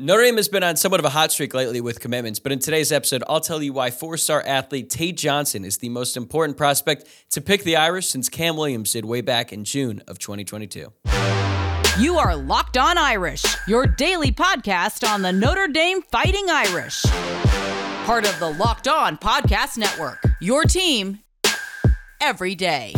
Notre Dame has been on somewhat of a hot streak lately with commitments, but in today's episode, I'll tell you why four star athlete Tate Johnson is the most important prospect to pick the Irish since Cam Williams did way back in June of 2022. You are Locked On Irish, your daily podcast on the Notre Dame Fighting Irish. Part of the Locked On Podcast Network, your team every day.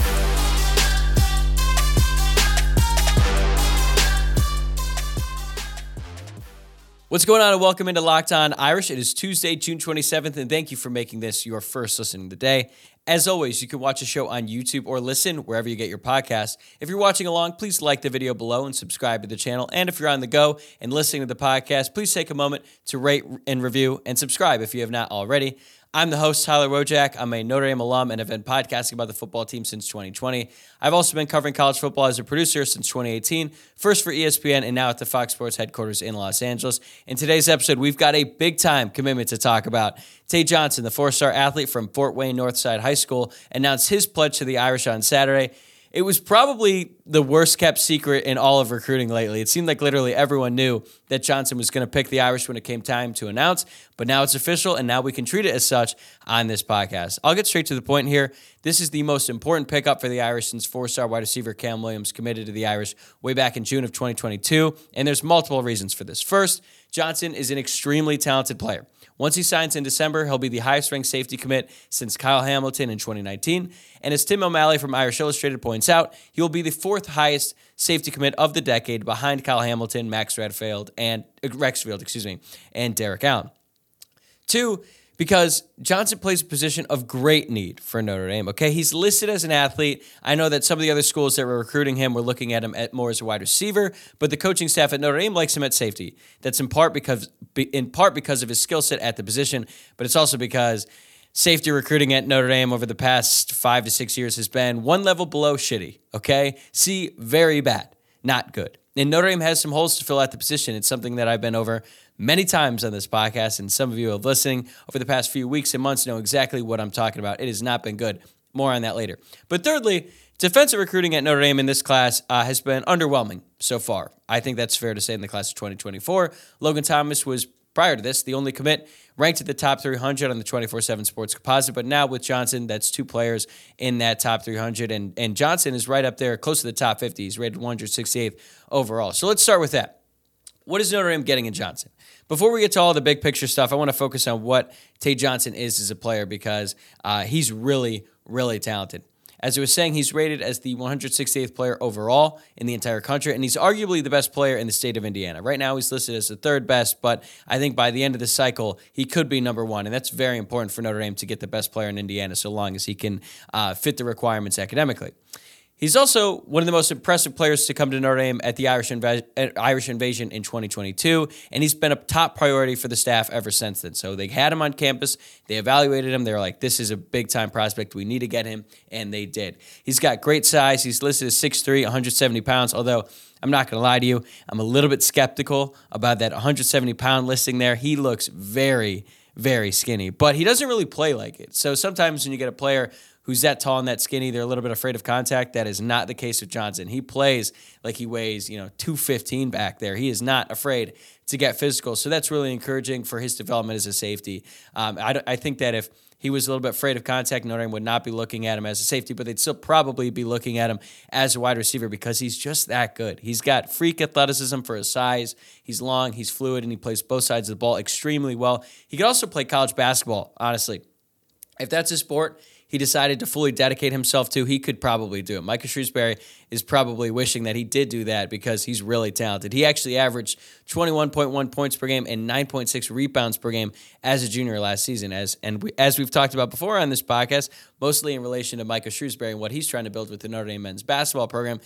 What's going on, and welcome into Locked On Irish. It is Tuesday, June 27th, and thank you for making this your first listening of the day. As always, you can watch the show on YouTube or listen wherever you get your podcast. If you're watching along, please like the video below and subscribe to the channel. And if you're on the go and listening to the podcast, please take a moment to rate and review and subscribe if you have not already. I'm the host, Tyler Wojciak. I'm a Notre Dame alum and have been podcasting about the football team since 2020. I've also been covering college football as a producer since 2018, first for ESPN and now at the Fox Sports headquarters in Los Angeles. In today's episode, we've got a big time commitment to talk about. Tate Johnson, the four star athlete from Fort Wayne Northside High School, announced his pledge to the Irish on Saturday. It was probably the worst kept secret in all of recruiting lately. It seemed like literally everyone knew that Johnson was going to pick the Irish when it came time to announce, but now it's official and now we can treat it as such on this podcast. I'll get straight to the point here. This is the most important pickup for the Irish since four star wide receiver Cam Williams committed to the Irish way back in June of 2022, and there's multiple reasons for this. First, Johnson is an extremely talented player. Once he signs in December, he'll be the highest ranked safety commit since Kyle Hamilton in 2019. And as Tim O'Malley from Irish Illustrated points out, he will be the fourth highest safety commit of the decade behind Kyle Hamilton, Max Redfield, and uh, Rexfield, excuse me, and Derrik Allen. Two, because Johnson plays a position of great need for Notre Dame. Okay, he's listed as an athlete. I know that some of the other schools that were recruiting him were looking at him at more as a wide receiver, but the coaching staff at Notre Dame likes him at safety. That's in part because in part because of his skill set at the position, but it's also because safety recruiting at Notre Dame over the past five to six years has been one level below shitty. Okay, see, very bad, not good. And Notre Dame has some holes to fill at the position. It's something that I've been over many times on this podcast, and some of you have listening over the past few weeks and months know exactly what I'm talking about. It has not been good. More on that later. But thirdly, defensive recruiting at Notre Dame in this class uh, has been underwhelming so far. I think that's fair to say in the class of 2024. Logan Thomas was prior to this the only commit ranked at the top 300 on the 24-7 sports composite but now with johnson that's two players in that top 300 and, and johnson is right up there close to the top 50 he's rated 168th overall so let's start with that what is notre dame getting in johnson before we get to all the big picture stuff, I want to focus on what Tate Johnson is as a player because uh, he's really, really talented. As I was saying, he's rated as the 168th player overall in the entire country, and he's arguably the best player in the state of Indiana. Right now, he's listed as the third best, but I think by the end of the cycle, he could be number one, and that's very important for Notre Dame to get the best player in Indiana so long as he can uh, fit the requirements academically. He's also one of the most impressive players to come to Notre Dame at the Irish, Irish invasion in 2022, and he's been a top priority for the staff ever since then. So they had him on campus, they evaluated him, they were like, this is a big time prospect, we need to get him, and they did. He's got great size, he's listed as 6'3, 170 pounds, although I'm not going to lie to you, I'm a little bit skeptical about that 170 pound listing there. He looks very, very skinny, but he doesn't really play like it. So sometimes when you get a player who's that tall and that skinny, they're a little bit afraid of contact. That is not the case with Johnson. He plays like he weighs, you know, 215 back there. He is not afraid to get physical. So that's really encouraging for his development as a safety. Um, I, I think that if he was a little bit afraid of contact, Notre Dame would not be looking at him as a safety, but they'd still probably be looking at him as a wide receiver because he's just that good. He's got freak athleticism for his size. He's long, he's fluid, and he plays both sides of the ball extremely well. He could also play college basketball, honestly. If that's his sport, he decided to fully dedicate himself to, he could probably do it. Micah Shrewsberry is probably wishing that he did do that because he's really talented. He actually averaged 21.1 points per game and 9.6 rebounds per game as a junior last season. As and we, as we've talked about before on this podcast, mostly in relation to Micah Shrewsberry and what he's trying to build with the Notre Dame men's basketball program.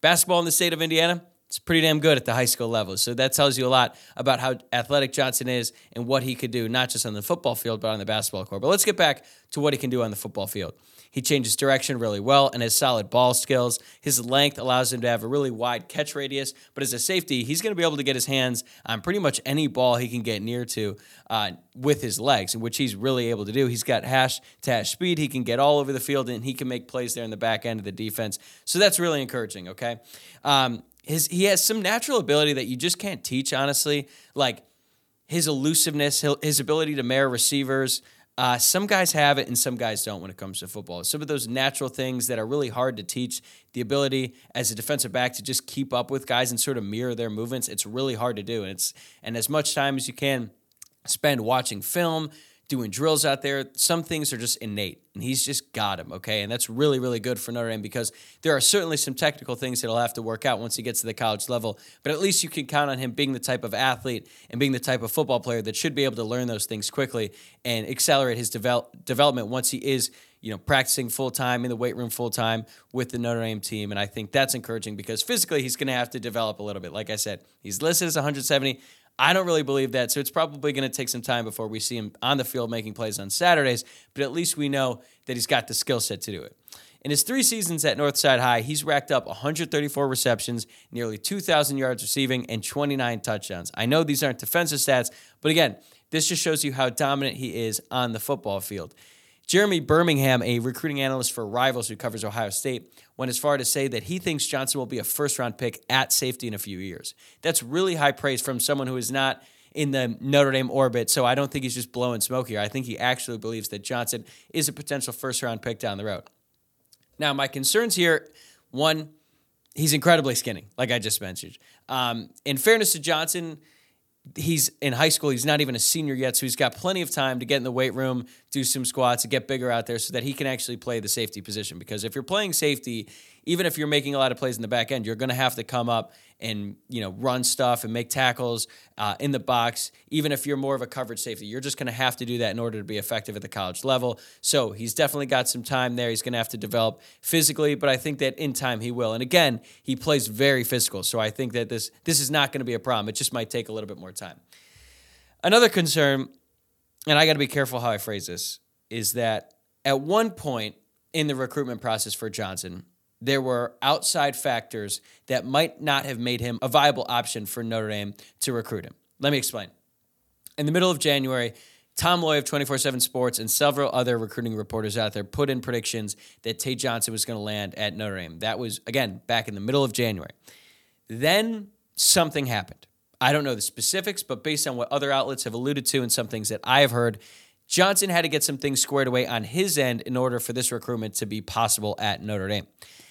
Basketball in the state of Indiana, it's pretty damn good at the high school level. So that tells you a lot about how athletic Johnson is and what he could do, not just on the football field, but on the basketball court. But let's get back to what he can do on the football field. He changes direction really well and has solid ball skills. His length allows him to have a really wide catch radius, but as a safety, he's going to be able to get his hands on pretty much any ball he can get near to uh, with his legs, which he's really able to do. He's got hash to hash speed. He can get all over the field and he can make plays there in the back end of the defense. So that's really encouraging, okay? Um, his he has some natural ability that you just can't teach, honestly. Like his elusiveness, his ability to marry receivers. Uh, some guys have it and some guys don't when it comes to football. Some of those natural things that are really hard to teach, the ability as a defensive back to just keep up with guys and sort of mirror their movements, it's really hard to do. And it's and as much time as you can spend watching film, doing drills out there. Some things are just innate, and he's just got him, okay? And that's really, really good for Notre Dame because there are certainly some technical things that he'll have to work out once he gets to the college level, but at least you can count on him being the type of athlete and being the type of football player that should be able to learn those things quickly and accelerate his develop, development once he is you know, practicing full time in the weight room full time with the Notre Dame team. And I think that's encouraging because physically he's going to have to develop a little bit. Like I said, he's listed as 170. I don't really believe that. So it's probably going to take some time before we see him on the field making plays on Saturdays, but at least we know that he's got the skill set to do it. In his three seasons at Northside High, he's racked up 134 receptions, nearly 2,000 yards receiving, and 29 touchdowns. I know these aren't defensive stats, but again, this just shows you how dominant he is on the football field. Jeremy Birmingham, a recruiting analyst for Rivals who covers Ohio State, went as far to say that he thinks Johnson will be a first round pick at safety in a few years. That's really high praise from someone who is not in the Notre Dame orbit. So I don't think he's just blowing smoke here. I think he actually believes that Johnson is a potential first round pick down the road. Now, my concerns here one, he's incredibly skinny, like I just mentioned. Um, in fairness to Johnson, he's in high school. He's not even a senior yet, so he's got plenty of time to get in the weight room, do some squats, and get bigger out there so that he can actually play the safety position. Because if you're playing safety, even if you're making a lot of plays in the back end, you're going to have to come up and you know run stuff and make tackles uh, in the box. Even if you're more of a coverage safety, you're just going to have to do that in order to be effective at the college level. So he's definitely got some time there. He's going to have to develop physically, but I think that in time he will. And again, he plays very physical, so I think that this this is not going to be a problem. It just might take a little bit more time. Another concern, and I got to be careful how I phrase this, is that at one point in the recruitment process for Johnson, there were outside factors that might not have made him a viable option for Notre Dame to recruit him. Let me explain. In the middle of January, Tom Loy of 24 7 Sports and several other recruiting reporters out there put in predictions that Tate Johnson was going to land at Notre Dame. That was, again, back in the middle of January. Then something happened. I don't know the specifics, but based on what other outlets have alluded to and some things that I have heard, Johnson had to get some things squared away on his end in order for this recruitment to be possible at Notre Dame.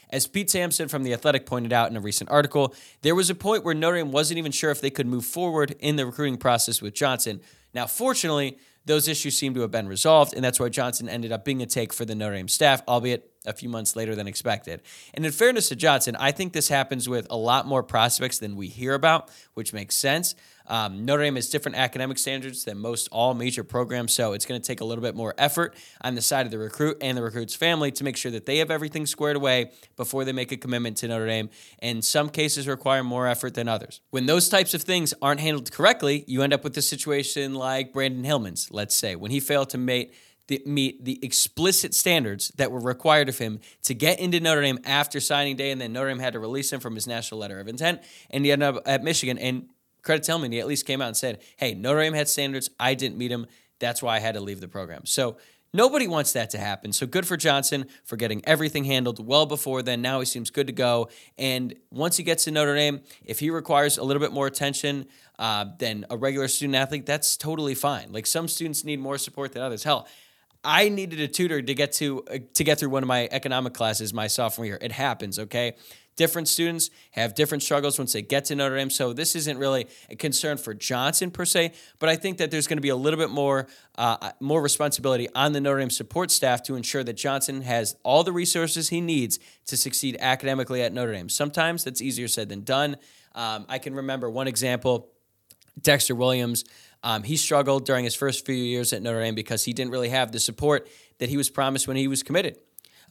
As Pete Sampson from The Athletic pointed out in a recent article, there was a point where Notre Dame wasn't even sure if they could move forward in the recruiting process with Johnson. Now, fortunately, those issues seem to have been resolved, and that's why Johnson ended up being a take for the Notre Dame staff, albeit a few months later than expected. And in fairness to Johnson, I think this happens with a lot more prospects than we hear about, which makes sense. Um, Notre Dame has different academic standards than most all major programs, so it's going to take a little bit more effort on the side of the recruit and the recruit's family to make sure that they have everything squared away before they make a commitment to Notre Dame. And some cases require more effort than others. When those types of things aren't handled correctly, you end up with a situation like Brandyn Hillman's, let's say, when he failed to meet meet the explicit standards that were required of him to get into Notre Dame after signing day, and then Notre Dame had to release him from his national letter of intent, and he ended up at Michigan. And credit to Hillman, he at least came out and said, "Hey, Notre Dame had standards. I didn't meet them. That's why I had to leave the program." So. Nobody wants that to happen. So good for Johnson for getting everything handled well before then. Now he seems good to go. And once he gets to Notre Dame, if he requires a little bit more attention uh, than a regular student athlete, that's totally fine. Like some students need more support than others. Hell, I needed a tutor to get to uh, to get through one of my economic classes my sophomore year. It happens, okay? Different students have different struggles once they get to Notre Dame. So this isn't really a concern for Johnson per se, but I think that there's going to be a little bit more uh, more responsibility on the Notre Dame support staff to ensure that Johnson has all the resources he needs to succeed academically at Notre Dame. Sometimes that's easier said than done. Um, I can remember one example. Dexter Williams um, he struggled during his first few years at Notre Dame because he didn't really have the support that he was promised when he was committed.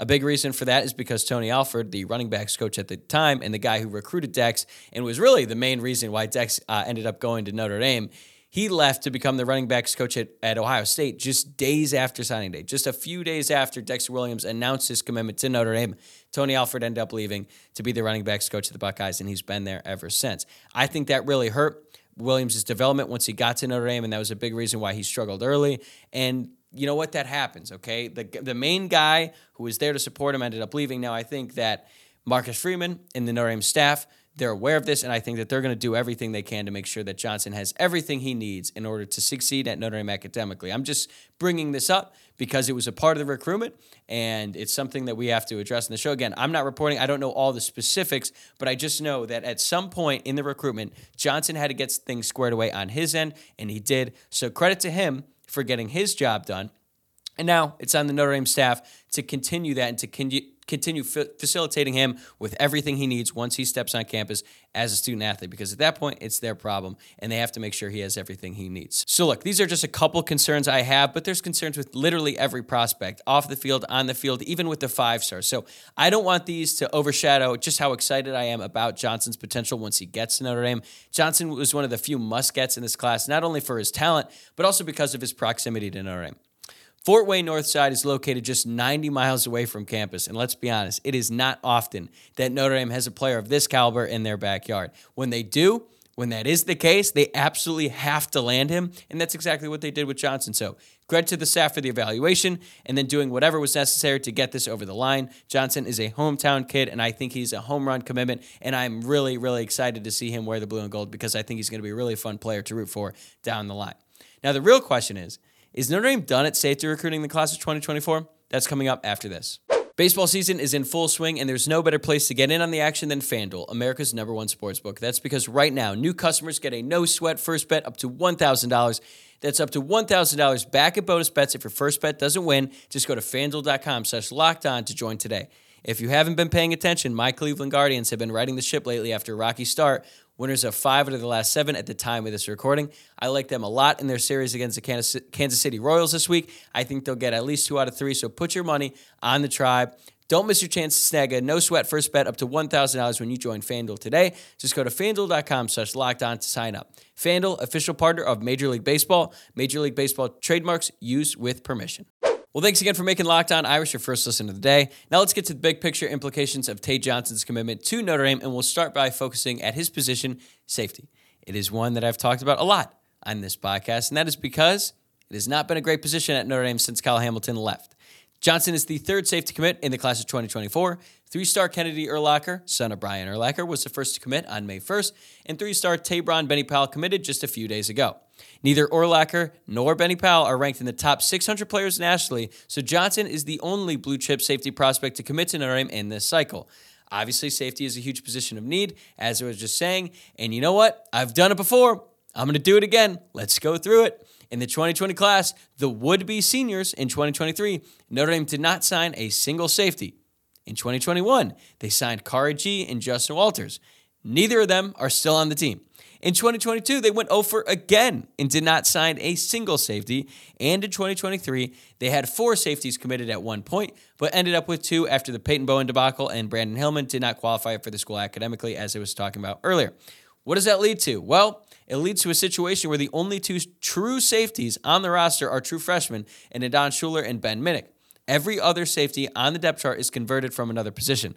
A big reason for that is because Tony Alford, the running backs coach at the time and the guy who recruited Dex and was really the main reason why Dex uh, ended up going to Notre Dame, he left to become the running backs coach at, at Ohio State just days after signing day. Just a few days after Dexter Williams announced his commitment to Notre Dame, Tony Alford ended up leaving to be the running backs coach of the Buckeyes, and he's been there ever since. I think that really hurt. Williams' development once he got to Notre Dame, and that was a big reason why he struggled early. And you know what? That happens, okay? The, the main guy who was there to support him ended up leaving. Now, I think that Marcus Freeman and the Notre Dame staff, They're aware of this, and I think that they're going to do everything they can to make sure that Johnson has everything he needs in order to succeed at Notre Dame academically. I'm just bringing this up because it was a part of the recruitment, and it's something that we have to address in the show. Again, I'm not reporting, I don't know all the specifics, but I just know that at some point in the recruitment, Johnson had to get things squared away on his end, and he did. So credit to him for getting his job done. And now it's on the Notre Dame staff to continue that and to continue continue facilitating him with everything he needs once he steps on campus as a student athlete because at that point it's their problem and they have to make sure he has everything he needs. So look, these are just a couple concerns I have, but there's concerns with literally every prospect off the field, on the field, even with the five stars. So I don't want these to overshadow just how excited I am about Johnson's potential once he gets to Notre Dame. Johnson was one of the few must gets in this class, not only for his talent, but also because of his proximity to Notre Dame. Fort Wayne Northside is located just 90 miles away from campus. And let's be honest, it is not often that Notre Dame has a player of this caliber in their backyard. When they do, when that is the case, they absolutely have to land him. And that's exactly what they did with Johnson. So, credit to the staff for the evaluation and then doing whatever was necessary to get this over the line. Johnson is a hometown kid, and I think he's a home run commitment. And I'm really, really excited to see him wear the blue and gold because I think he's going to be a really fun player to root for down the line. Now, the real question is, is Notre Dame done at safety recruiting the class of 2024? That's coming up after this. Baseball season is in full swing, and there's no better place to get in on the action than FanDuel, America's number one sports book. That's because right now, new customers get a no sweat first bet up to $1,000. That's up to $1,000 back at bonus bets if your first bet doesn't win. Just go to fanduel.com slash locked on to join today. If you haven't been paying attention, my Cleveland Guardians have been riding the ship lately after a rocky start winners of five out of the last seven at the time of this recording. I like them a lot in their series against the Kansas City Royals this week. I think they'll get at least two out of three. So put your money on the tribe. Don't miss your chance to snag a no sweat first bet up to $1,000 when you join FanDuel today. Just go to fanduel.com slash locked on to sign up. FanDuel, official partner of Major League Baseball. Major League Baseball trademarks used with permission. Well, thanks again for making Locked On Irish your first listen of the day. Now let's get to the big picture implications of Tate Johnson's commitment to Notre Dame, and we'll start by focusing at his position, safety. It is one that I've talked about a lot on this podcast, and that is because it has not been a great position at Notre Dame since Kyle Hamilton left. Johnson is the third safety to commit in the class of 2024. Three star Kennedy Urlacher, son of Brian Urlacher, was the first to commit on May 1st, and three star Tabron Benny Powell committed just a few days ago. Neither Urlacher nor Benny Powell are ranked in the top 600 players nationally, so Johnson is the only blue chip safety prospect to commit to Notre Dame in this cycle. Obviously, safety is a huge position of need, as I was just saying, and you know what? I've done it before. I'm going to do it again. Let's go through it. In the 2020 class, the would be seniors in 2023, Notre Dame did not sign a single safety. In 2021, they signed Khari Gee and Justin Walters. Neither of them are still on the team. In 2022, they went over again and did not sign a single safety. And in 2023, they had four safeties committed at one point, but ended up with two after the Peyton Bowen debacle and Brandyn Hillman did not qualify for the school academically, as I was talking about earlier. What does that lead to? Well, it leads to a situation where the only two true safeties on the roster are true freshmen and Adon Shuler and Ben Minnick. Every other safety on the depth chart is converted from another position.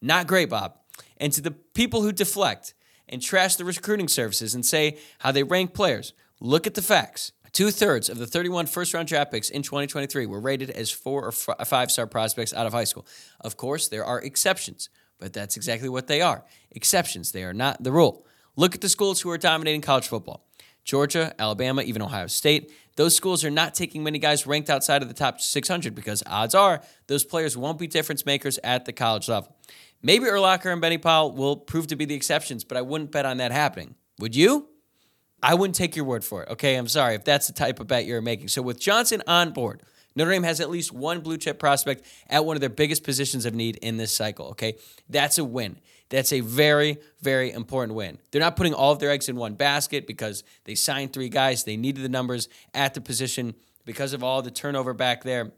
Not great, Bob. And to the people who deflect and trash the recruiting services and say how they rank players, look at the facts. Two thirds of the 31 first round draft picks in 2023 were rated as four or uh, five star prospects out of high school. Of course, there are exceptions, but that's exactly what they are exceptions. They are not the rule. Look at the schools who are dominating college football Georgia, Alabama, even Ohio State. Those schools are not taking many guys ranked outside of the top 600 because odds are those players won't be difference makers at the college level. Maybe Urlacher and Benny Powell will prove to be the exceptions, but I wouldn't bet on that happening. Would you? I wouldn't take your word for it. Okay, I'm sorry if that's the type of bet you're making. So with Johnson on board, Notre Dame has at least one blue chip prospect at one of their biggest positions of need in this cycle. Okay, that's a win. That's a very, very important win. They're not putting all of their eggs in one basket because they signed three guys. They needed the numbers at the position because of all the turnover back there.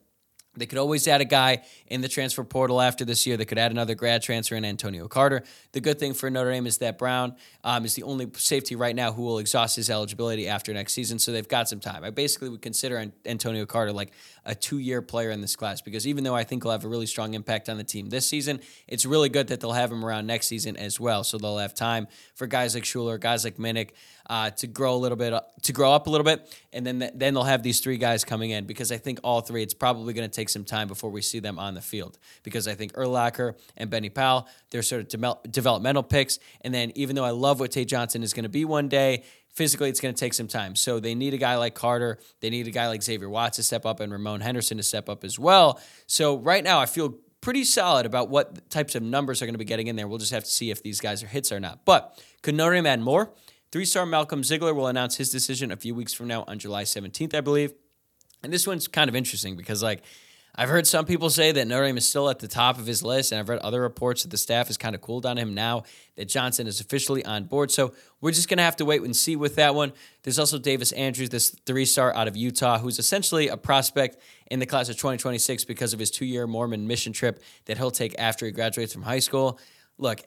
They could always add a guy in the transfer portal after this year. They could add another grad transfer in Antonio Carter. The good thing for Notre Dame is that Brown um, is the only safety right now who will exhaust his eligibility after next season, so they've got some time. I basically would consider Antonio Carter like a two year player in this class because even though I think he'll have a really strong impact on the team this season, it's really good that they'll have him around next season as well. So they'll have time for guys like Shuler, guys like Minnick uh, to grow a little bit, to grow up a little bit, and then then they'll have these three guys coming in because I think all three. It's probably going to take some time before we see them on the field because I think Urlacher and Benny Powell, they're sort of de- developmental picks. And then even though I love what Tate Johnson is going to be one day, physically it's going to take some time. So they need a guy like Carter. They need a guy like Xavier Watts to step up and Ramon Henderson to step up as well. So right now I feel pretty solid about what types of numbers are going to be getting in there. We'll just have to see if these guys are hits or not. But could Notre Dame add more? Three star Malcolm Ziegler will announce his decision a few weeks from now on July 17th, I believe. And this one's kind of interesting because, like, I've heard some people say that Notre Dame is still at the top of his list, and I've read other reports that the staff has kind of cooled on him now that Johnson is officially on board. So we're just going to have to wait and see with that one. There's also Davis Andrews, this three star out of Utah, who's essentially a prospect in the class of 2026 because of his two year Mormon mission trip that he'll take after he graduates from high school. Look,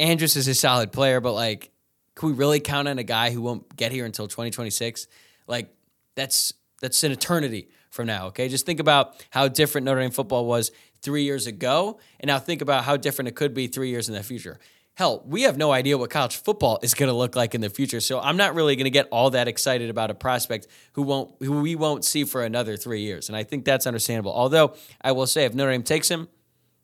Andrews is a solid player, but like, can we really count on a guy who won't get here until 2026? Like, that's that's an eternity from now. Okay, just think about how different Notre Dame football was three years ago, and now think about how different it could be three years in the future. Hell, we have no idea what college football is going to look like in the future. So I'm not really going to get all that excited about a prospect who won't who we won't see for another three years. And I think that's understandable. Although I will say, if Notre Dame takes him,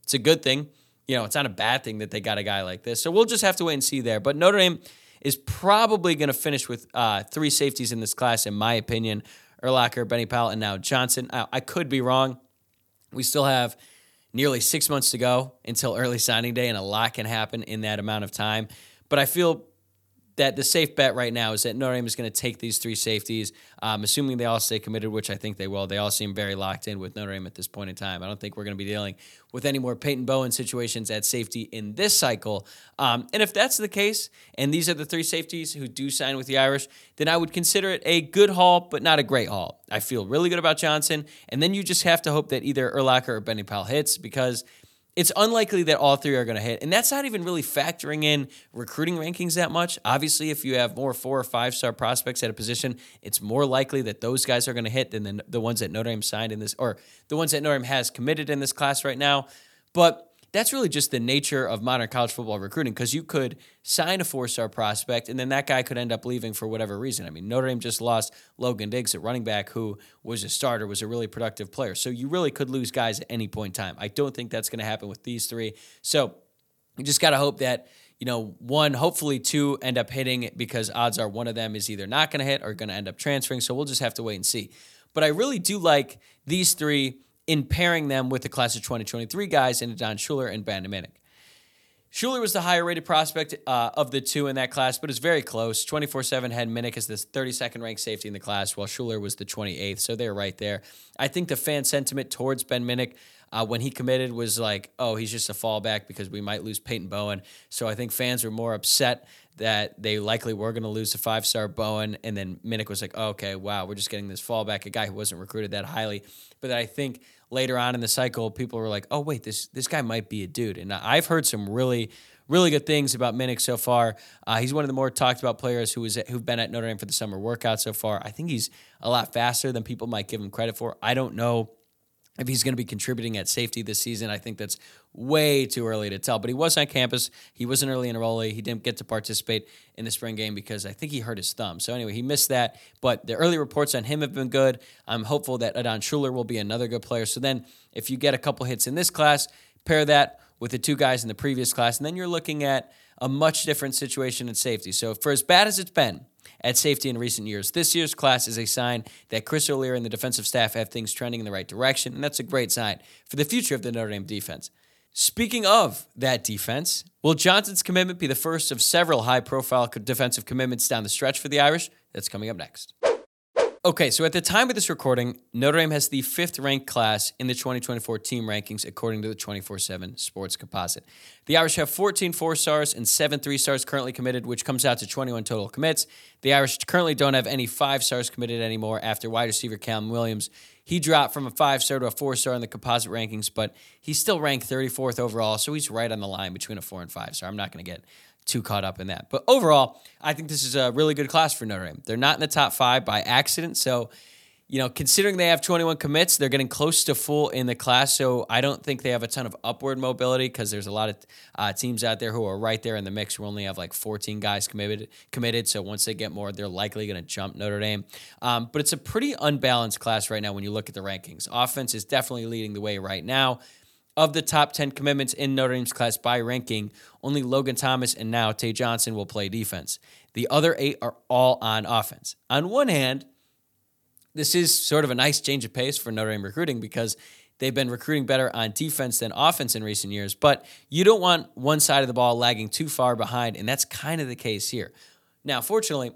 it's a good thing. You know, it's not a bad thing that they got a guy like this. So we'll just have to wait and see there. But Notre Dame is probably going to finish with uh, three safeties in this class, in my opinion. Urlacher, Benny Powell, and now Johnson. I, I could be wrong. We still have nearly six months to go until early signing day, and a lot can happen in that amount of time. But I feel that the safe bet right now is that Notre Dame is going to take these three safeties, um, assuming they all stay committed, which I think they will. They all seem very locked in with Notre Dame at this point in time. I don't think we're going to be dealing with any more Peyton Bowen situations at safety in this cycle. Um, and if that's the case, and these are the three safeties who do sign with the Irish, then I would consider it a good haul, but not a great haul. I feel really good about Johnson. And then you just have to hope that either Urlacher or Benny Powell hits because it's unlikely that all three are going to hit. And that's not even really factoring in recruiting rankings that much. Obviously, if you have more four or five star prospects at a position, it's more likely that those guys are going to hit than the, the ones that Notre Dame signed in this, or the ones that Notre Dame has committed in this class right now. But that's really just the nature of modern college football recruiting because you could sign a four star prospect and then that guy could end up leaving for whatever reason. I mean, Notre Dame just lost Logan Diggs at running back, who was a starter, was a really productive player. So you really could lose guys at any point in time. I don't think that's going to happen with these three. So you just got to hope that you know, one, hopefully two end up hitting because odds are one of them is either not going to hit or going to end up transferring. So we'll just have to wait and see. But I really do like these three in pairing them with the class of 2023 guys in Don Shuler and Brandon Minnick. Shuler was the higher rated prospect uh, of the two in that class, but it's very close. 24 7 had Minnick as the 32nd ranked safety in the class, while Shuler was the 28th. So they're right there. I think the fan sentiment towards Ben Minnick uh, when he committed was like, oh, he's just a fallback because we might lose Peyton Bowen. So I think fans were more upset that they likely were going to lose the five star Bowen. And then Minnick was like, oh, okay, wow, we're just getting this fallback, a guy who wasn't recruited that highly. But I think later on in the cycle, people were like, oh, wait, this, this guy might be a dude. And I've heard some really, really good things about Minnick so far. Uh, he's one of the more talked about players who is who've been at Notre Dame for the summer workout so far. I think he's a lot faster than people might give him credit for. I don't know if he's going to be contributing at safety this season. I think that's way too early to tell. But he was on campus. He was an early enrollee. He didn't get to participate in the spring game because I think he hurt his thumb. So anyway, he missed that. But the early reports on him have been good. I'm hopeful that Adon Shuler will be another good player. So then if you get a couple hits in this class, pair that with the two guys in the previous class, and then you're looking at a much different situation in safety. So for as bad as it's been, at safety in recent years. This year's class is a sign that Chris O'Leary and the defensive staff have things trending in the right direction, and that's a great sign for the future of the Notre Dame defense. Speaking of that defense, will Johnson's commitment be the first of several high profile defensive commitments down the stretch for the Irish? That's coming up next. Okay, so at the time of this recording, Notre Dame has the fifth ranked class in the 2024 team rankings according to the 24 7 Sports Composite. The Irish have 14 four stars and seven three stars currently committed, which comes out to 21 total commits. The Irish currently don't have any five stars committed anymore after wide receiver Callum Williams. He dropped from a five star to a four star in the composite rankings, but he's still ranked 34th overall, so he's right on the line between a four and five star. I'm not going to get too caught up in that. But overall, I think this is a really good class for Notre Dame. They're not in the top five by accident, so you know, considering they have 21 commits, they're getting close to full in the class. So I don't think they have a ton of upward mobility because there's a lot of uh, teams out there who are right there in the mix who only have like 14 guys committed. Committed. So once they get more, they're likely going to jump Notre Dame. Um, but it's a pretty unbalanced class right now when you look at the rankings. Offense is definitely leading the way right now. Of the top 10 commitments in Notre Dame's class by ranking, only Logan Thomas and now Tae Johnson will play defense. The other eight are all on offense. On one hand, this is sort of a nice change of pace for Notre Dame recruiting because they've been recruiting better on defense than offense in recent years. But you don't want one side of the ball lagging too far behind, and that's kind of the case here. Now, fortunately,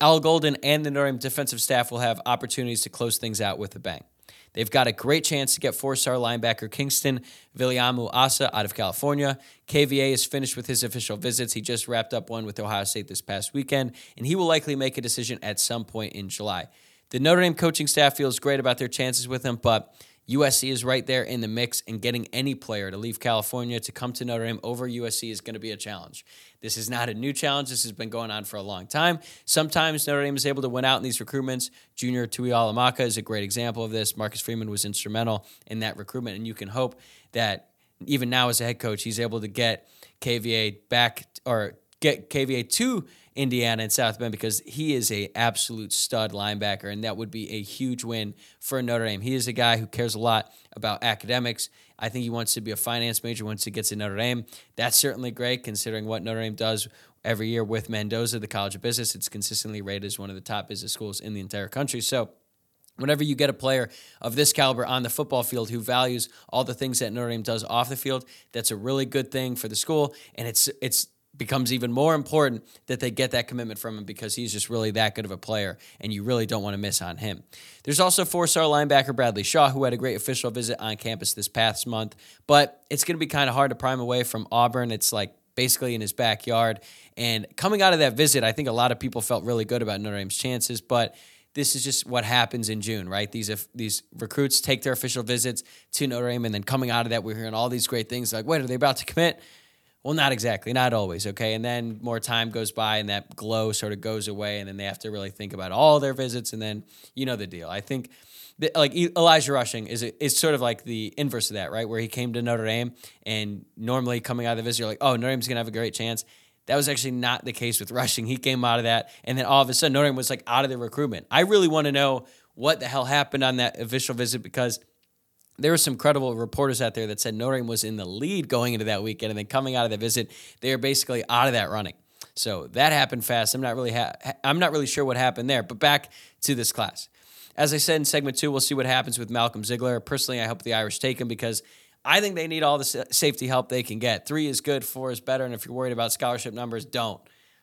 Al Golden and the Notre Dame defensive staff will have opportunities to close things out with a bang. They've got a great chance to get four star linebacker Kingston Viliamu Asa out of California. KVA is finished with his official visits. He just wrapped up one with Ohio State this past weekend, and he will likely make a decision at some point in July. The Notre Dame coaching staff feels great about their chances with him, but USC is right there in the mix, and getting any player to leave California to come to Notre Dame over USC is going to be a challenge. This is not a new challenge. This has been going on for a long time. Sometimes Notre Dame is able to win out in these recruitments. Junior Tuihalamaka is a great example of this. Marcus Freeman was instrumental in that recruitment, and you can hope that even now as a head coach, he's able to get KVA back or get KVA to Indiana and South Bend because he is a absolute stud linebacker, and that would be a huge win for Notre Dame. He is a guy who cares a lot about academics. I think he wants to be a finance major once he gets to Notre Dame. That's certainly great considering what Notre Dame does every year with Mendoza, the College of Business. It's consistently rated as one of the top business schools in the entire country. So Whenever you get a player of this caliber on the football field who values all the things that Notre Dame does off the field, that's a really good thing for the school, and it's it's becomes even more important that they get that commitment from him because he's just really that good of a player and you really don't want to miss on him. There's also four-star linebacker Bradley Shaw who had a great official visit on campus this past month, but it's going to be kind of hard to prime away from Auburn. It's like basically in his backyard and coming out of that visit, I think a lot of people felt really good about Notre Dame's chances, but this is just what happens in June, right? These if these recruits take their official visits to Notre Dame, and then coming out of that, we're hearing all these great things like, "Wait, are they about to commit?" Well, not exactly, not always, okay? And then more time goes by and that glow sort of goes away, and then they have to really think about all their visits, and then you know the deal. I think that, like Elijah Rushing is is sort of like the inverse of that, right? Where he came to Notre Dame, and normally coming out of the visit, you're like, oh, Notre Dame's gonna have a great chance. That was actually not the case with Rushing. He came out of that, and then all of a sudden, Notre Dame was like out of the recruitment. I really want to know what the hell happened on that official visit because there were some credible reporters out there that said Notre Dame was in the lead going into that weekend, and then coming out of the visit, they are basically out of that running. So that happened fast. I'm not really ha- I'm not really sure what happened there. But back to this class. As I said in segment two, we'll see what happens with Malcolm Ziegler. Personally, I hope the Irish take him because I think they need all the safety help they can get. Three is good, four is better, and if you're worried about scholarship numbers, don't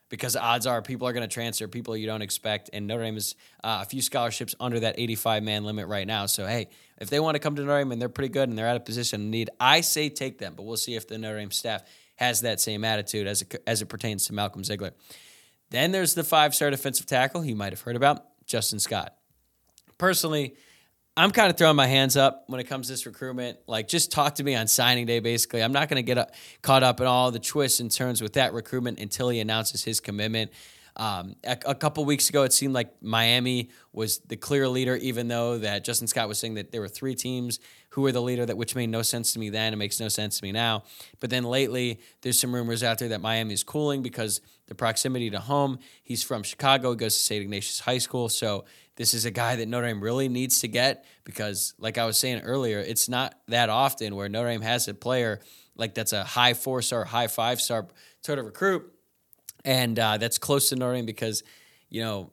because odds are people are going to transfer people you don't expect. And Notre Dame is uh, a few scholarships under that 85 man limit right now. So, hey, if they want to come to Notre Dame and they're pretty good and they're at a position of need, I say take them. But we'll see if the Notre Dame staff has that same attitude as it, as it pertains to Malcolm Ziegler. Then there's the five star defensive tackle you might have heard about, Justin Scott. Personally, I'm kind of throwing my hands up when it comes to this recruitment. Like, just talk to me on signing day, basically. I'm not going to get a, caught up in all the twists and turns with that recruitment until he announces his commitment. Um, a, a, couple weeks ago, it seemed like Miami was the clear leader, even though that Justin Scott was saying that there were three teams who were the leader, that which made no sense to me then. It makes no sense to me now. But then lately, there's some rumors out there that Miami is cooling because the proximity to home. He's from Chicago, he goes to St. Ignatius High School, so this is a guy that Notre Dame really needs to get because, like I was saying earlier, it's not that often where Notre Dame has a player like that's a high four star, high five star sort of recruit, and uh, that's close to Notre Dame because you know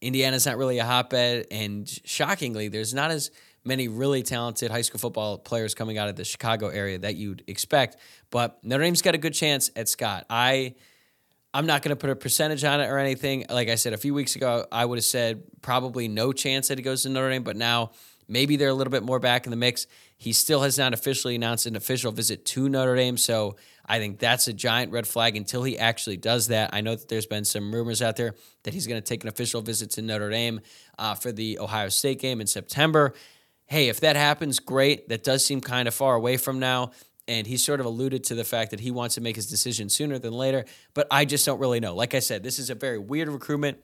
Indiana's not really a hotbed, and shockingly, there's not as many really talented high school football players coming out of the Chicago area that you'd expect. But Notre Dame's got a good chance at Scott. I I'm not going to put a percentage on it or anything. Like I said a few weeks ago, I would have said probably no chance that he goes to Notre Dame, but now maybe they're a little bit more back in the mix. He still has not officially announced an official visit to Notre Dame, so I think that's a giant red flag until he actually does that. I know that there's been some rumors out there that he's going to take an official visit to Notre Dame uh, for the Ohio State game in September. Hey, if that happens, great. That does seem kind of far away from now and he sort of alluded to the fact that he wants to make his decision sooner than later, but I just don't really know. Like I said, this is a very weird recruitment.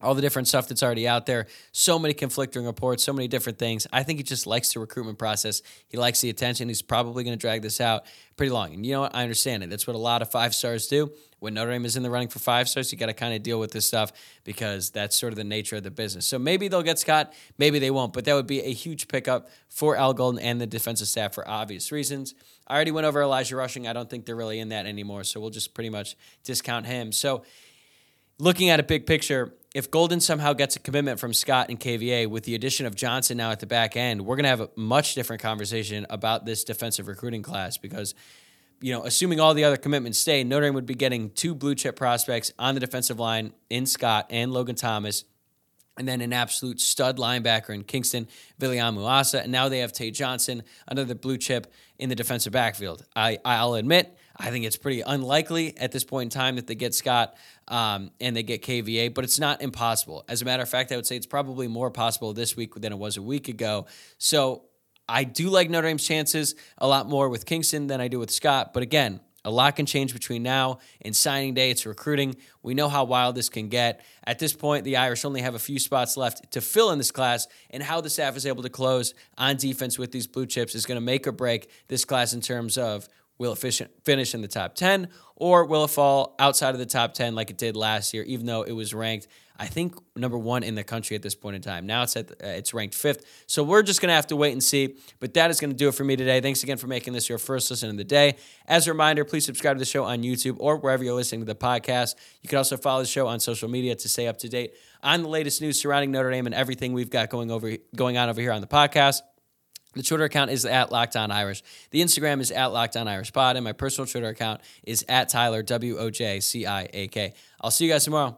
All the different stuff that's already out there. So many conflicting reports, so many different things. I think he just likes the recruitment process. He likes the attention. He's probably going to drag this out pretty long. And you know what? I understand it. That's what a lot of five stars do. When Notre Dame is in the running for five stars, you got to kind of deal with this stuff because that's sort of the nature of the business. So maybe they'll get Scott, maybe they won't, but that would be a huge pickup for Al Golden and the defensive staff for obvious reasons. I already went over Elijah Rushing. I don't think they're really in that anymore. So we'll just pretty much discount him. So looking at a big picture, if Golden somehow gets a commitment from Scott and KVA with the addition of Johnson now at the back end, we're going to have a much different conversation about this defensive recruiting class because, you know, assuming all the other commitments stay, Notre Dame would be getting two blue chip prospects on the defensive line in Scott and Logan Thomas. And then an absolute stud linebacker in Kingston, Viliamu And now they have Tate Johnson, another blue chip in the defensive backfield. I, I'll admit, I think it's pretty unlikely at this point in time that they get Scott um, and they get KVA, but it's not impossible. As a matter of fact, I would say it's probably more possible this week than it was a week ago. So I do like Notre Dame's chances a lot more with Kingston than I do with Scott. But again, a lot can change between now and signing day. It's recruiting. We know how wild this can get. At this point, the Irish only have a few spots left to fill in this class, and how the staff is able to close on defense with these blue chips is going to make or break this class in terms of Will it finish in the top 10 or will it fall outside of the top 10 like it did last year, even though it was ranked, I think, number one in the country at this point in time? Now it's, at, uh, it's ranked fifth. So we're just going to have to wait and see. But that is going to do it for me today. Thanks again for making this your first listen of the day. As a reminder, please subscribe to the show on YouTube or wherever you're listening to the podcast. You can also follow the show on social media to stay up to date on the latest news surrounding Notre Dame and everything we've got going over going on over here on the podcast. The Twitter account is at Locked On Irish. The Instagram is at Locked On Irish Pod, and my personal Twitter account is at Tyler W O J C I A K. I'll see you guys tomorrow.